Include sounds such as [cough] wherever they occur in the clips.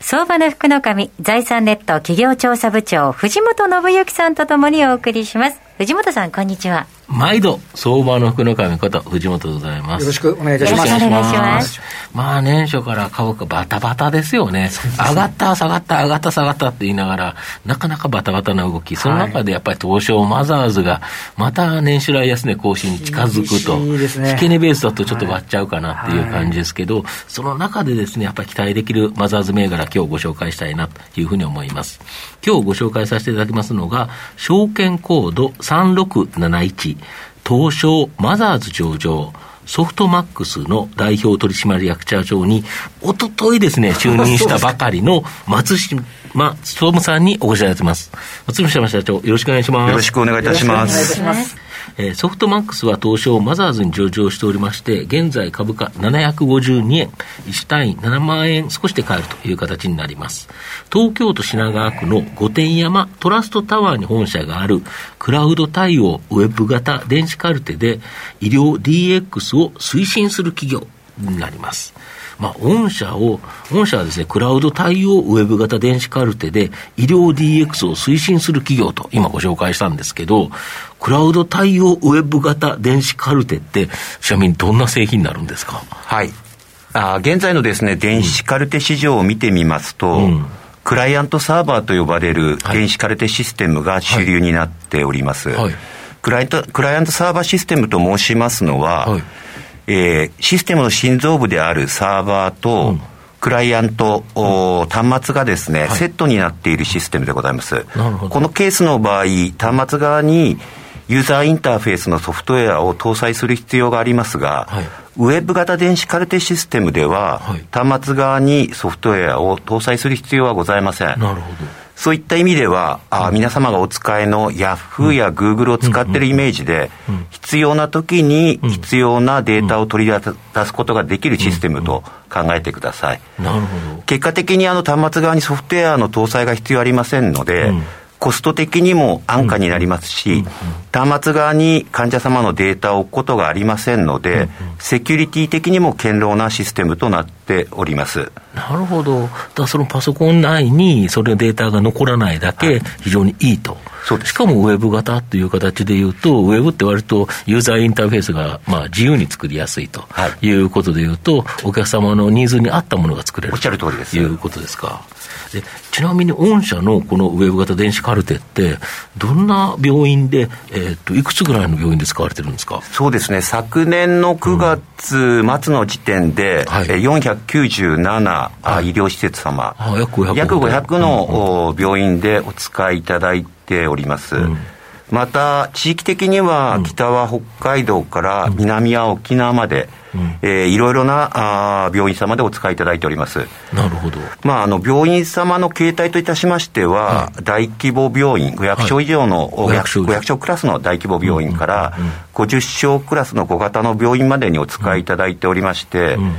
相場の福の神、財産ネット企業調査部長、藤本信之さんとともにお送りします。藤本さん、こんにちは。毎度、相場の福の神こと、藤本でございます。よろしくお願いいたします。よろしくお願いします。まあ、年初から株価バタバタですよね。上がった、下がった、上がった、下がったって言いながら、なかなかバタバタな動き。その中でやっぱり東証マザーズが、また年初来安値更新に近づくと。引け値ベースだとちょっと割っちゃうかなっていう感じですけど、その中でですね、やっぱり期待できるマザーズ銘柄、今日ご紹介したいなというふうに思います。今日ご紹介させていただきますのが、証券コード3671。東証マザーズ上場、ソフトマックスの代表取締役社長に、おとといですね、就任したばかりの [laughs] 松島務さんにお越しいただいてます。松島社長、よろしくお願いします。よろしくお願いいたします。えー、ソフトマックスは東証マザーズに上場しておりまして、現在株価752円、1単位7万円少しで買えるという形になります。東京都品川区の御殿山トラストタワーに本社があるクラウド対応ウェブ型電子カルテで医療 DX を推進する企業になります。まあ、御社を、御社はですね、クラウド対応ウェブ型電子カルテで医療 DX を推進する企業と今ご紹介したんですけど、クラウド対応ウェブ型電子カルテって、ちなみにどんな製品になるんですか？はい。あ現在のですね、電子カルテ市場を見てみますと、うん、クライアントサーバーと呼ばれる電子カルテシステムが主流になっております。はい。はい、クライアントクライアントサーバーシステムと申しますのは、はいえー、システムの心臓部であるサーバーと、うんクライアント、うん、端末がですね、はい、セットになっているシステムでございます。このケースの場合、端末側にユーザーインターフェースのソフトウェアを搭載する必要がありますが、はい、ウェブ型電子カルテシステムでは、はい、端末側にソフトウェアを搭載する必要はございません。なるほど。そういった意味では、あ皆様がお使いのヤフーやグーグルを使ってるイメージで、必要な時に必要なデータを取り出すことができるシステムと考えてください。なるほど。結果的にあの端末側にソフトウェアの搭載が必要ありませんので、コスト的にも安価になりますし、端末側に患者様のデータを置くことがありませんので、セキュリティ的にも堅牢なシステムとなっております。なるほど。だそのパソコン内にそれデータが残らないだけ非常にいいと。そうしかもウェブ型っていう形でいうと、ウェブって割とユーザーインターフェースがまあ自由に作りやすいとい。うことでいうと、お客様のニーズに合ったものが作れるということですか。でちなみに御社のこのウェブ型電子カルテって、どんな病院で、えー、っといくつぐらいの病院で使われてるんですか？そうですね、昨年の9月末の時点で、うんはい、497、はい、医療施設様、約 500, 約500の、うん、病院でお使いいただいております。うん。また、地域的には、北は北海道から南は沖縄まで、うん、えー、いろいろなあ病院様でお使いいただいております。なるほど。まあ、あの、病院様の形態といたしましては、はい、大規模病院、500床以上の、はい、500, 500床クラスの大規模病院から、うんうんうん、50床クラスの小型の病院までにお使いいただいておりまして、うん、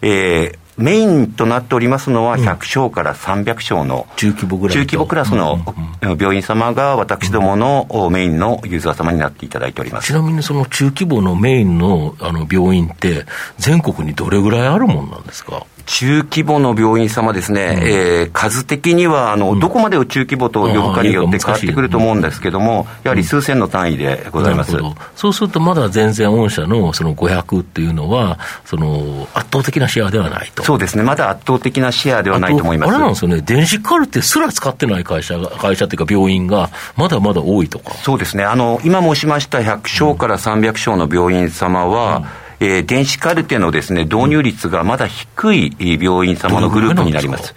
えーメインとなっておりますのは、100床から300床の中規模ぐらい中規模クラスの病院様が、私どものメインのユーザー様になっていただいております。ちなみにその中規模のメインのあの病院って、全国にどれぐらいあるもんなんですか？中規模の病院様ですね、うん、えー、数的にはあの、うん、どこまでを中規模と呼ぶかによって変わってくると思うんですけども、やはり数千の単位でございます、うん、そうすると、まだ全然御社のその500っていうのは、その圧倒的なシェアではないと。そうですね、まだ圧倒的なシェアではないと思います。あれなんですよね、電子カルテすら使ってない会社が、会社っていうか、病院がまだまだ多いとか。そうですね、あの今申しました100床から300床の病院様は、えー、電子カルテのですね、導入率がまだ低い病院様のグループになります。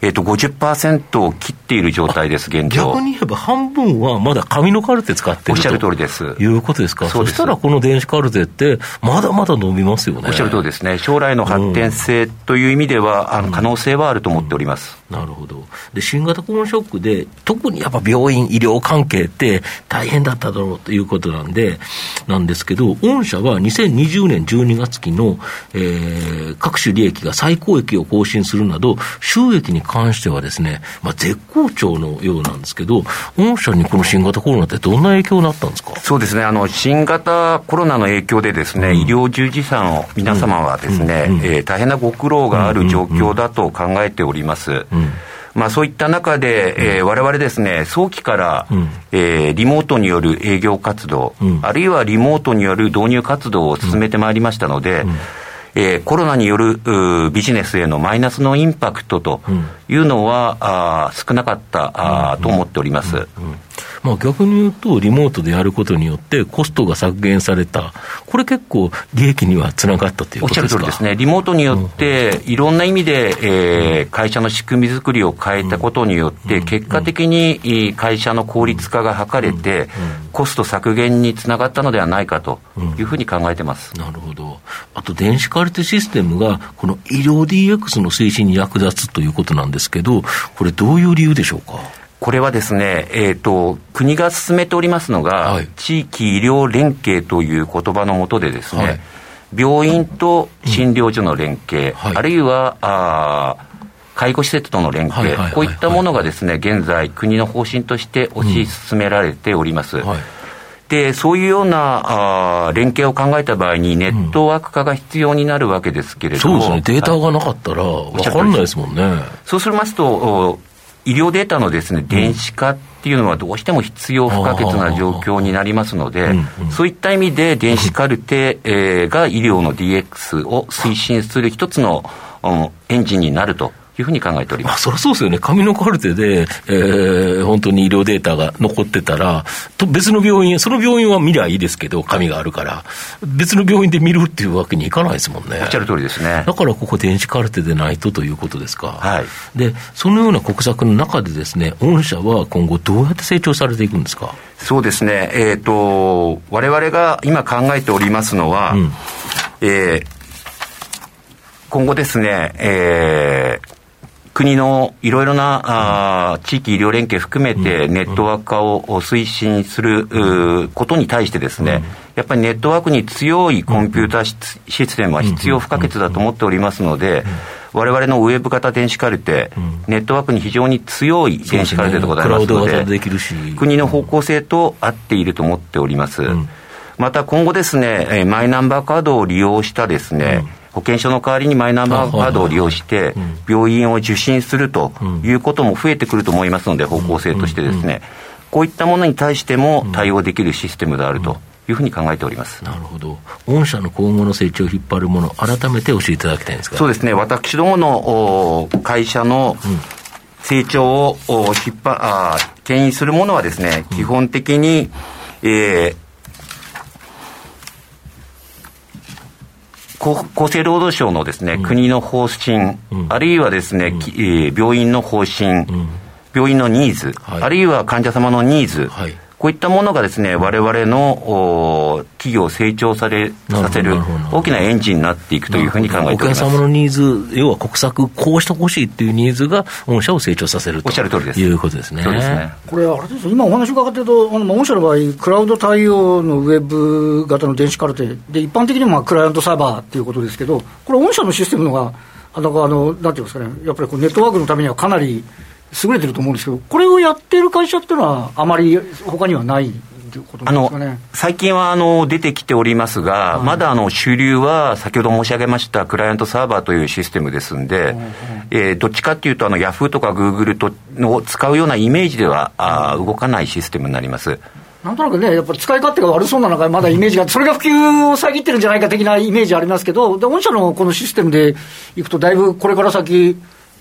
えっ、ー、と、50%を切っっている状態です、現状。逆に言えば半分はまだ紙のカルテ使ってるおっしゃる通りです。いうことですか？そしたらこの電子カルテって、まだまだ伸びますよね。おっしゃる通りですね。将来の発展性という意味では、うん、あの可能性はあると思っております。なるほど。で、新型コロナショックで、特にやっぱ病院、医療関係って大変だっただろうということなんで、なんですけど、御社は2020年12月期の、えー、各種利益が最高益を更新するなど、収益に関してはですね、まあ、絶好調のようなんですけど、御社にこの新型コロナってどんな影響になったんですか？そうですね、あの、新型コロナの影響でですね、うん、医療従事者の皆様はですね、うん。うん、えー、大変なご苦労がある状況だと考えております。まあ、そういった中で、えー、われですね、早期から、うん、えー、リモートによる営業活動、うん、あるいはリモートによる導入活動を進めてまいりましたので、うんえー、コロナによるビジネスへのマイナスのインパクトというのは、うん、あ少なかったあ、と思っております。まあ、逆に言うと、リモートでやることによって、コストが削減された、これ結構、利益にはつながったということですか？おっしゃる通りですね、リモートによって、いろんな意味で、えー、会社の仕組み作りを変えたことによって、結果的に会社の効率化が図れて、コスト削減につながったのではないかというふうに考えてます、なるほど、あと電子カルテシステムが、この医療 DX の推進に役立つということなんですけど、これ、どういう理由でしょうか？これはですね、えっ、ー、と、国が進めておりますのが、はい、地域医療連携という言葉のもとでですね、はい、病院と診療所の連携、うん、あるいは、あ介護施設との連携、こういったものがですね、現在、国の方針として推し進められております。うんはい、で、そういうようなあ連携を考えた場合に、ネットワーク化が必要になるわけですけれども、うん、そうですね、データがなかったら分かんないですもんね。そうしますと、医療データのですね、電子化っていうのはどうしても必要不可欠な状況になりますので、そういった意味で電子カルテ、えが医療の DX を推進する一つの、エンジンになるというふうに考えております。そりゃそうですよね。紙のカルテで、えー、本当に医療データが残ってたら、と別の病院、その病院は見りゃいいですけど、紙があるから、別の病院で見るっていうわけにいかないですもんね。おっしゃる通りですね。だからここ電子カルテでないとということですか。はい。で、そのような国策の中でですね、御社は今後どうやって成長されていくんですか？そうですね。えっ、ー、と、我々が今考えておりますのは、うん、えー今後ですね、えー、国のいろいろなあ地域医療連携含めてネットワーク化を推進することに対してですね、やっぱりネットワークに強いコンピューターシステムは必要不可欠だと思っておりますので、われわれのウェブ型電子カルテ、ネットワークに非常に強い電子カルテでございますので、国の方向性と合っていると思っております。また今後ですね、マイナンバーカードを利用したですね、保険証の代わりにマイナンバーカードを利用して、病院を受診するということも増えてくると思いますので、方向性としてですね、こういったものに対しても対応できるシステムであると。いうふうに考えております。なるほど、御社の今後の成長を引っ張るもの、改めて教えていただきたいんですかそうですね、私どもの会社の成長を引っ張あ牽引するものはですね、基本的に、えー、厚生労働省のですね、うん、国の方針、うん、あるいはですね、病院の方針、病院のニーズ、はい、あるいは患者様のニーズ、はいこういったものがですね、われわれの企業を成長されさせる大きなエンジンになっていくというふうに考えております。お客様のニーズ、要は国策、こうしてほしいっていうニーズが、御社を成長させると。おっしゃる通りです。いうことですね。そうですね。これ、あれです今お話伺ってると、あの御社の場合、クラウド対応のウェブ型の電子カルテで、一般的にもクライアントサーバーっていうことですけど、これ、御社のシステムのが、あのあのなんていうんですかね、やっぱりこうネットワークのためにはかなり優れてると思うんですけど、これをやってる会社っていうのは、あまり他にはないあの最近はあの出てきておりますが、はい、まだあの主流は先ほど申し上げましたクライアントサーバーというシステムですんで、えー、どっちかっていうとあのヤフーとかグーグルとを使うようなイメージでは、あ動かないシステムになります。なんとなくね、やっぱり使い勝手が悪そうな中、まだイメージが、それが普及を遮ってるんじゃないか的なイメージありますけど、で御社のこのシステムでいくと、だいぶこれから先、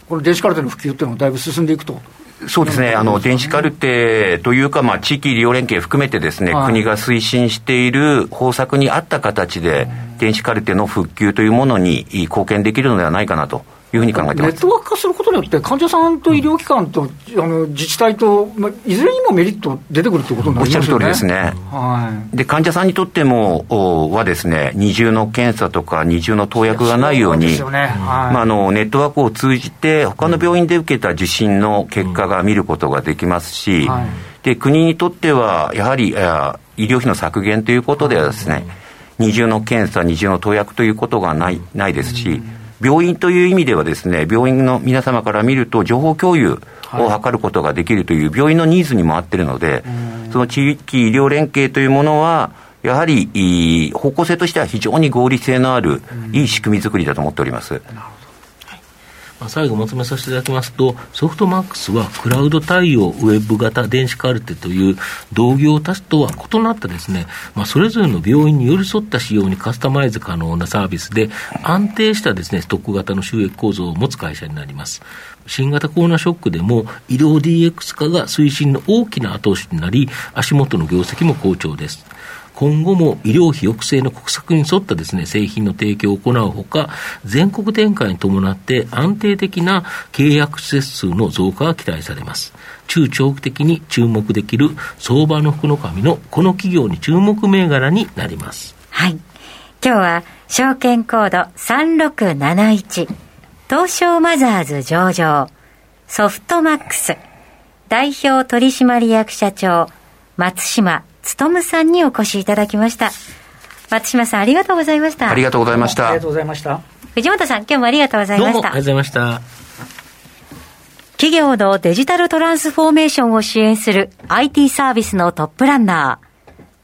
この電子カルテの普及っていうのはだいぶ進んでいくと。そうですね、あの電子カルテというか、まあ、地域医療連携含めてですね、はい、国が推進している方策に合った形で、電子カルテの復旧というものに貢献できるのではないかなといいうふうに考えてます。ネットワーク化することによって、患者さんと医療機関と、うん、あの自治体と、まあ、いずれにもメリット出てくるということになりますよね。おっしゃる通りですね。はい、で患者さんにとってもおはですね、二重の検査とか二重の投薬がないように、うね。はい、まあ、あのネットワークを通じて、他の病院で受けた受診の結果が見ることができますし、はい、で国にとっては、やはり医療費の削減ということではですね、二重の検査、二重の投薬ということがないないですし、病院という意味ではですね、病院の皆様から見ると、情報共有を図ることができるという病院のニーズにも合っているので、その地域医療連携というものは、やはり方向性としては非常に合理性のある、いい仕組み作りだと思っております。まあ、最後まとめさせていただきますと、ソフトマックスはクラウド対応ウェブ型電子カルテという同業他社とは異なったですね、まあ、それぞれの病院に寄り添った仕様にカスタマイズ可能なサービスで、安定したですね、ストック型の収益構造を持つ会社になります。新型コロナショックでも医療 DX 化が推進の大きな後押しになり、足元の業績も好調です。今後も医療費抑制の国策に沿ったですね、製品の提供を行うほか、全国展開に伴って安定的な契約施設数の増加が期待されます。中長期的に注目できる相場の福の神のこの企業に注目銘柄になります。はい。今日は証券コード3671東証マザーズ上場ソフトマックス代表取締役社長松島努さんにお越しいただきました。松島さん、ありがとうございました。ありがとうございました。ありがとうございました。藤本さん、今日もありがとうございました。どうもありがとうございました。企業のデジタルトランスフォーメーションを支援する IT サービスのトップランナー、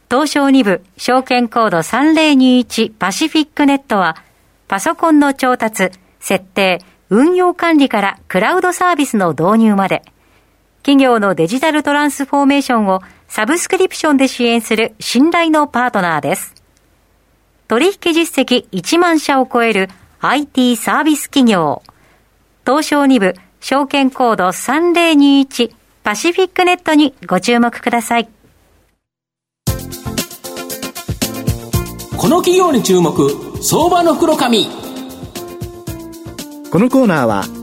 東証2部証券コード3021パシフィックネットは、パソコンの調達、設定、運用管理からクラウドサービスの導入まで、企業のデジタルトランスフォーメーションをサブスクリプションで支援する信頼のパートナーです。取引実績1万社を超える IT サービス企業。東証2部証券コード3021パシフィックネットにご注目ください。この企業に注目、相場の袋紙。このコーナーは